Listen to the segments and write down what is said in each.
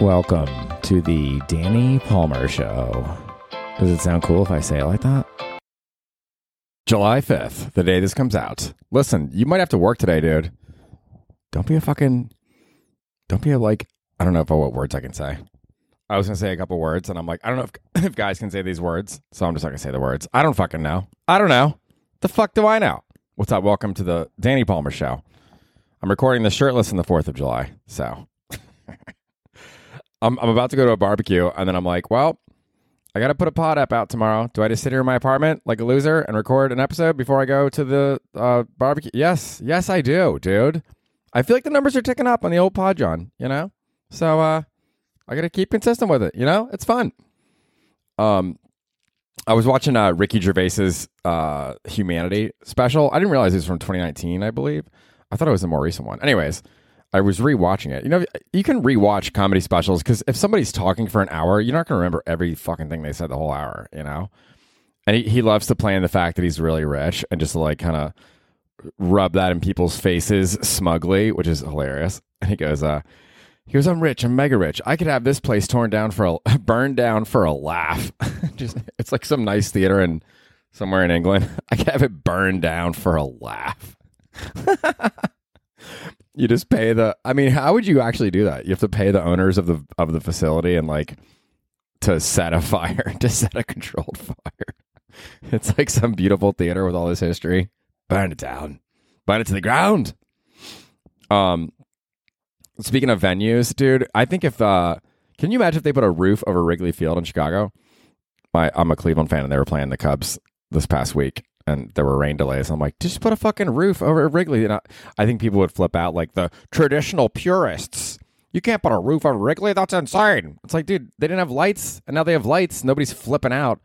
Welcome to the Danny Palmer Show. Does it sound cool if I say it like that? July 5th, the day this comes out. Listen, you might have to work today, dude. Don't be a fucking. Don't be a like. I don't know if I, what words I can say. I was going to say a couple words, and I'm like, I don't know if, if guys can say these words, so I'm just not going to say the words. I don't fucking know. I don't know. The fuck do I know? What's up? Welcome to the Danny Palmer Show. I'm recording this shirtless on the 4th of July, so. I'm, I'm about to go to a barbecue, and then I'm like, well, I got to put a pod app out tomorrow. Do I just sit here in my apartment like a loser and record an episode before I go to the uh, barbecue? Yes, yes, I do, dude. I feel like the numbers are ticking up on the old pod, John. You know, so uh, I got to keep consistent with it. You know, it's fun. Um, I was watching uh, Ricky Gervais's uh, Humanity special. I didn't realize it was from 2019. I believe. I thought it was a more recent one. Anyways, I was rewatching it. You know, you can rewatch comedy specials because if somebody's talking for an hour, you're not going to remember every fucking thing they said the whole hour, you know? And he, he loves to play in the fact that he's really rich and just like kind of rub that in people's faces smugly, which is hilarious. And he goes, uh, he goes, I'm rich, I'm mega rich. I could have this place torn down for a burned down for a laugh. just it's like some nice theater in somewhere in England. I could have it burned down for a laugh. You just pay the I mean, how would you actually do that? You have to pay the owners of the of the facility and like to set a fire, to set a controlled fire. It's like some beautiful theater with all this history. Burn it down. Burn it to the ground. Um speaking of venues, dude, I think if uh can you imagine if they put a roof over Wrigley Field in Chicago? My, I'm a Cleveland fan and they were playing the Cubs this past week and there were rain delays. I'm like, just put a fucking roof over Wrigley. And I, I think people would flip out like the traditional purists. You can't put a roof over Wrigley. That's insane. It's like, dude, they didn't have lights, and now they have lights. Nobody's flipping out.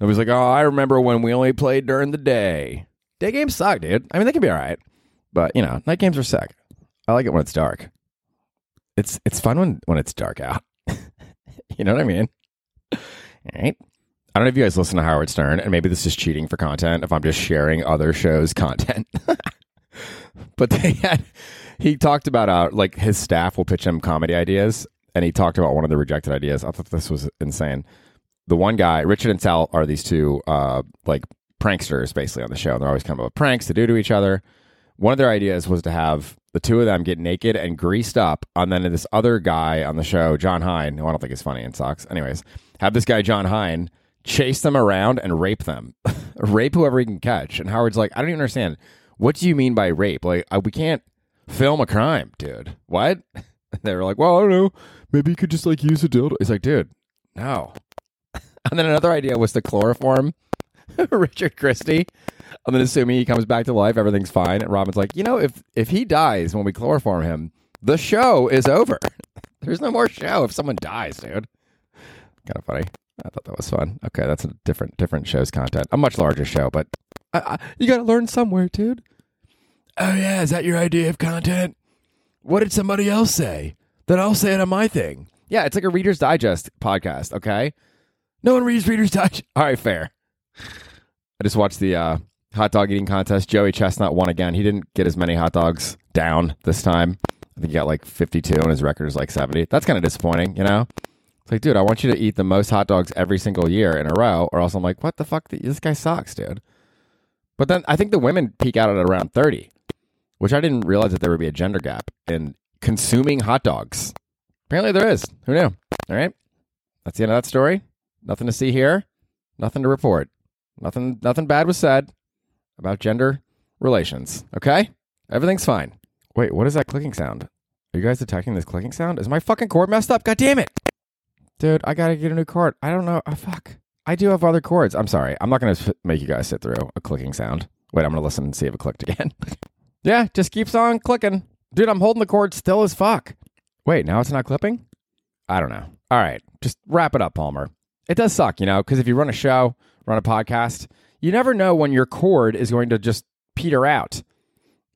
Nobody's like, oh, I remember when we only played during the day. Day games suck, dude. I mean, they can be all right, but you know, night games are sick. I like it when it's dark. It's it's fun when when it's dark out. you know what I mean? All right. I don't know if you guys listen to Howard Stern, and maybe this is cheating for content if I'm just sharing other shows' content. but they had, he talked about uh, like his staff will pitch him comedy ideas, and he talked about one of the rejected ideas. I thought this was insane. The one guy, Richard and Sal, are these two uh, like pranksters basically on the show. And they're always kind of pranks to do to each other. One of their ideas was to have the two of them get naked and greased up, and then this other guy on the show, Jon Hein, who I don't think is funny and sucks. Anyways, have this guy Jon Hein chase them around and rape them, rape whoever he can catch. And Howard's like, I don't even understand. What do you mean by rape? Like, uh, we can't film a crime, dude. What? they were like, well, I don't know. Maybe you could just like use a dildo. He's like, dude, no. and then another idea was to chloroform Richard Christie. And then assuming he comes back to life, everything's fine. And Robin's like, you know, if if he dies when we chloroform him, the show is over. There's no more show if someone dies, dude. Kind of funny. I thought that was fun. Okay, that's a different different show's content. A much larger show, but I, I, you got to learn somewhere, dude. Oh yeah, is that your idea of content? What did somebody else say? Then I'll say it on my thing. Yeah, it's like a Reader's Digest podcast. Okay, no one reads Reader's Digest. All right, fair. I just watched the uh, hot dog eating contest. Joey Chestnut won again. He didn't get as many hot dogs down this time. I think he got like 52 and his record is like 70. That's kind of disappointing, you know? It's like, dude, I want you to eat the most hot dogs every single year in a row, or else I'm like, what the fuck? This guy sucks, dude. But then I think the women peak out at around 30, which I didn't realize that there would be a gender gap in consuming hot dogs. Apparently there is. Who knew? All right. That's the end of that story. Nothing to see here. Nothing to report. Nothing nothing bad was said about gender relations. Okay? Everything's fine. Wait, what is that clicking sound? Are you guys detecting this clicking sound? Is my fucking cord messed up? God damn it. Dude, I gotta get a new cord. I don't know. Oh, fuck. I do have other cords. I'm sorry. I'm not gonna make you guys sit through a clicking sound. Wait, I'm gonna listen and see if it clicked again. yeah, just keeps on clicking. Dude, I'm holding the cord still as fuck. Wait, now it's not clipping? I don't know. All right, just wrap it up, Palmer. It does suck, you know, because if you run a show, run a podcast, you never know when your cord is going to just peter out.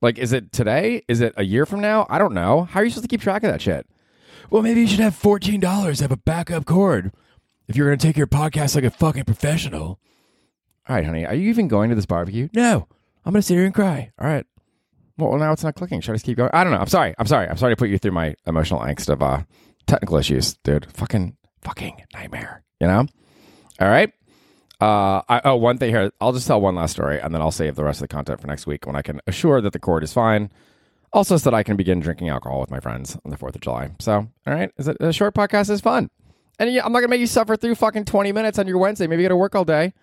Like, is it today? Is it a year from now? I don't know. How are you supposed to keep track of that shit? Well, maybe you should have $14 to have a backup cord if you're going to take your podcast like a fucking professional. All right, honey, are you even going to this barbecue? No, I'm going to sit here and cry. All right. Well, now it's not clicking. Should I just keep going? I don't know. I'm sorry. I'm sorry. I'm sorry to put you through my emotional angst of uh, technical issues, dude. Fucking, fucking nightmare. You know. All right. Uh, I, oh, one thing here. I'll just tell one last story, and then I'll save the rest of the content for next week when I can assure that the cord is fine. Also, so that I can begin drinking alcohol with my friends on the Fourth of July. So, all right, is it, a short podcast is fun, and yeah, I'm not gonna make you suffer through fucking 20 minutes on your Wednesday. Maybe you got to work all day.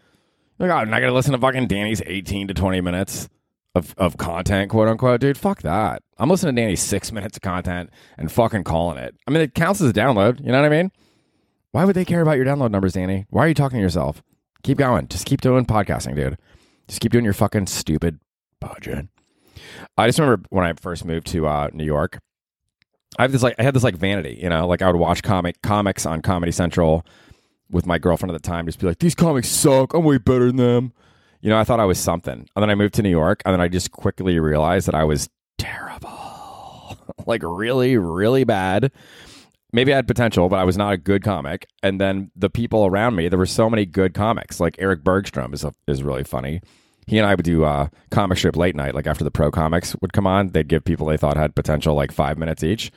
Like, oh, I'm not gonna listen to fucking Danny's 18 to 20 minutes of, of content, quote unquote, dude. Fuck that. I'm listening to Danny's six minutes of content and fucking calling it. I mean, it counts as a download. You know what I mean? Why would they care about your download numbers, Danny? Why are you talking to yourself? Keep going. Just keep doing podcasting, dude. Just keep doing your fucking stupid budget. I just remember when I first moved to uh, New York. I have this like I had this like vanity, you know, like I would watch comic comics on Comedy Central with my girlfriend at the time, just be like, these comics suck. I'm way better than them. You know, I thought I was something. And then I moved to New York, and then I just quickly realized that I was terrible. like really, really bad maybe I had potential, but I was not a good comic. And then the people around me, there were so many good comics. Like Eric Bergstrom is a, is really funny. He and I would do uh, comic strip late night, like after the pro comics would come on. They'd give people they thought had potential like five minutes each.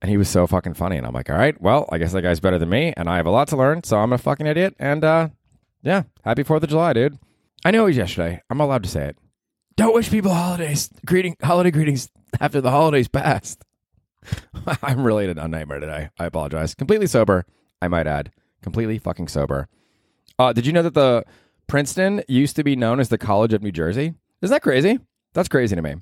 And he was so fucking funny. And I'm like, all right, well, I guess that guy's better than me, and I have a lot to learn, so I'm a fucking idiot. And uh, yeah, happy Fourth of July, dude. I know it was yesterday. I'm allowed to say it. Don't wish people holidays, greeting, holiday greetings after the holidays passed. I'm really in a nightmare today. I apologize. Completely sober, I might add. Completely fucking sober. Uh, did you know that the Princeton used to be known as the College of New Jersey? Isn't that crazy? That's crazy to me.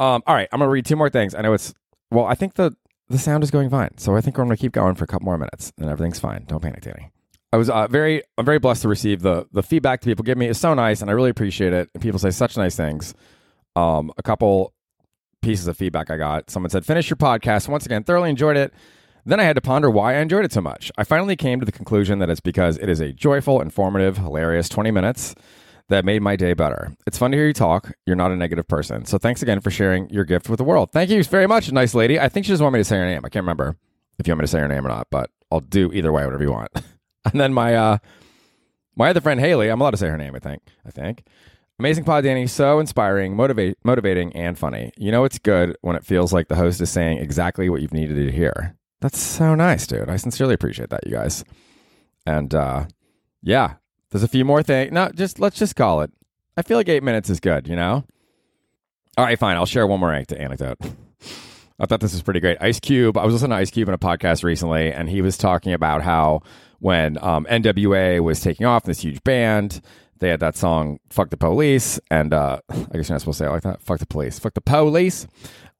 Um, all right, I'm gonna read two more things. I know it's well. I think the the sound is going fine, so I think we're gonna keep going for a couple more minutes, and everything's fine. Don't panic, Danny. I was uh, very, I'm very blessed to receive the the feedback that people give me is so nice, and I really appreciate it. And people say such nice things. Um, a couple pieces of feedback I got. Someone said, Finish your podcast. Once again, thoroughly enjoyed it. Then I had to ponder why I enjoyed it so much. I finally came to the conclusion that it's because it is a joyful, informative, hilarious 20 minutes that made my day better. It's fun to hear you talk. You're not a negative person. So thanks again for sharing your gift with the world. Thank you very much, nice lady. I think she just wanted me to say her name. I can't remember if you want me to say her name or not, but I'll do either way, whatever you want. and then my uh my other friend Haley, I'm allowed to say her name, I think. I think. Amazing pod, Danny. So inspiring, motivate, motivating, and funny. You know it's good when it feels like the host is saying exactly what you've needed to hear. That's so nice, dude. I sincerely appreciate that, you guys. And uh, yeah, there's a few more things. No, just let's just call it. I feel like eight minutes is good. You know. All right, fine. I'll share one more anecdote. I thought this was pretty great. Ice Cube. I was listening to Ice Cube in a podcast recently, and he was talking about how when um, NWA was taking off, this huge band, they had that song "Fuck the Police," and uh, I guess you're not supposed to say it like that. "Fuck the Police," "Fuck the Police,"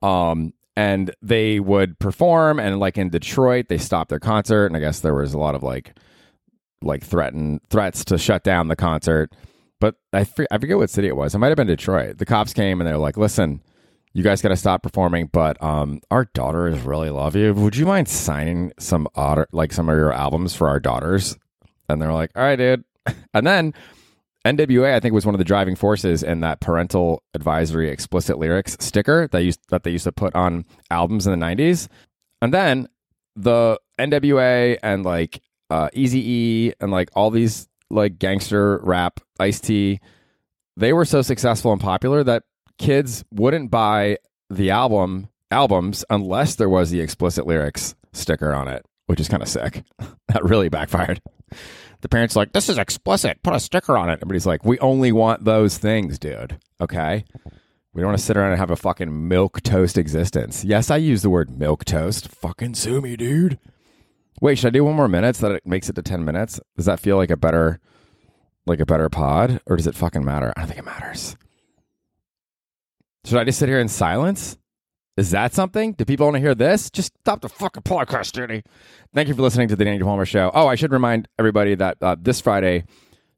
um, and they would perform. And like in Detroit, they stopped their concert, and I guess there was a lot of like, like threaten threats to shut down the concert. But I I forget what city it was. It might have been Detroit. The cops came and they're like, "Listen." You guys got to stop performing, but um, our daughters really love you. Would you mind signing some otter, like some of your albums for our daughters? And they're like, "All right, dude." And then NWA, I think, was one of the driving forces in that parental advisory explicit lyrics sticker that used that they used to put on albums in the '90s. And then the NWA and like uh, Easy E and like all these like gangster rap, Ice T, they were so successful and popular that kids wouldn't buy the album albums unless there was the explicit lyrics sticker on it, which is kind of sick. that really backfired the parents like, this is explicit. Put a sticker on it. Everybody's like, we only want those things, dude. Okay. We don't want to sit around and have a fucking milk toast existence. Yes, I use the word milk toast. Fucking sue me, dude. Wait, should I do one more minute so that it makes it to ten minutes? Does that feel like a better, like a better pod, or does it fucking matter? I don't think it matters. Should I just sit here in silence? Is that something? Do people want to hear this? Just stop the fucking podcast, Danny. Thank you for listening to the Danny Palmer Show. Oh, I should remind everybody that uh, this Friday,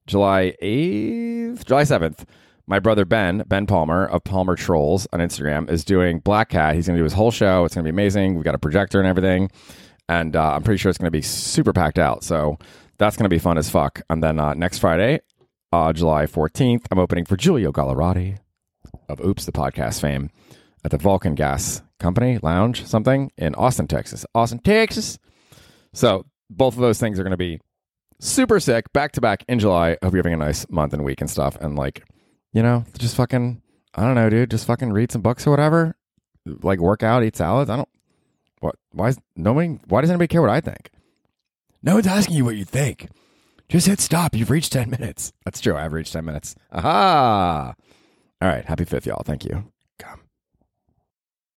July 8th, July 7th, my brother Ben, Ben Palmer of Palmer Trolls on Instagram, is doing Black Cat. He's going to do his whole show. It's going to be amazing. We've got a projector and everything. And uh, I'm pretty sure it's going to be super packed out. So that's going to be fun as fuck. And then uh, next Friday, uh, July 14th, I'm opening for Giulio Gallarotti of Oops, the podcast fame at the Vulcan Gas Company Lounge, something in Austin, Texas. Austin, Texas. So both of those things are going to be super sick back to back in July. Hope you're having a nice month and week and stuff. And like, you know, just fucking, I don't know, dude, just fucking read some books or whatever. Like work out, eat salads. I don't, What? Why is nobody? Why does anybody care what I think? No one's asking you what you think. Just hit stop. You've reached ten minutes. That's true. I've reached ten minutes. Aha! All right. Happy fifth, y'all. Thank you.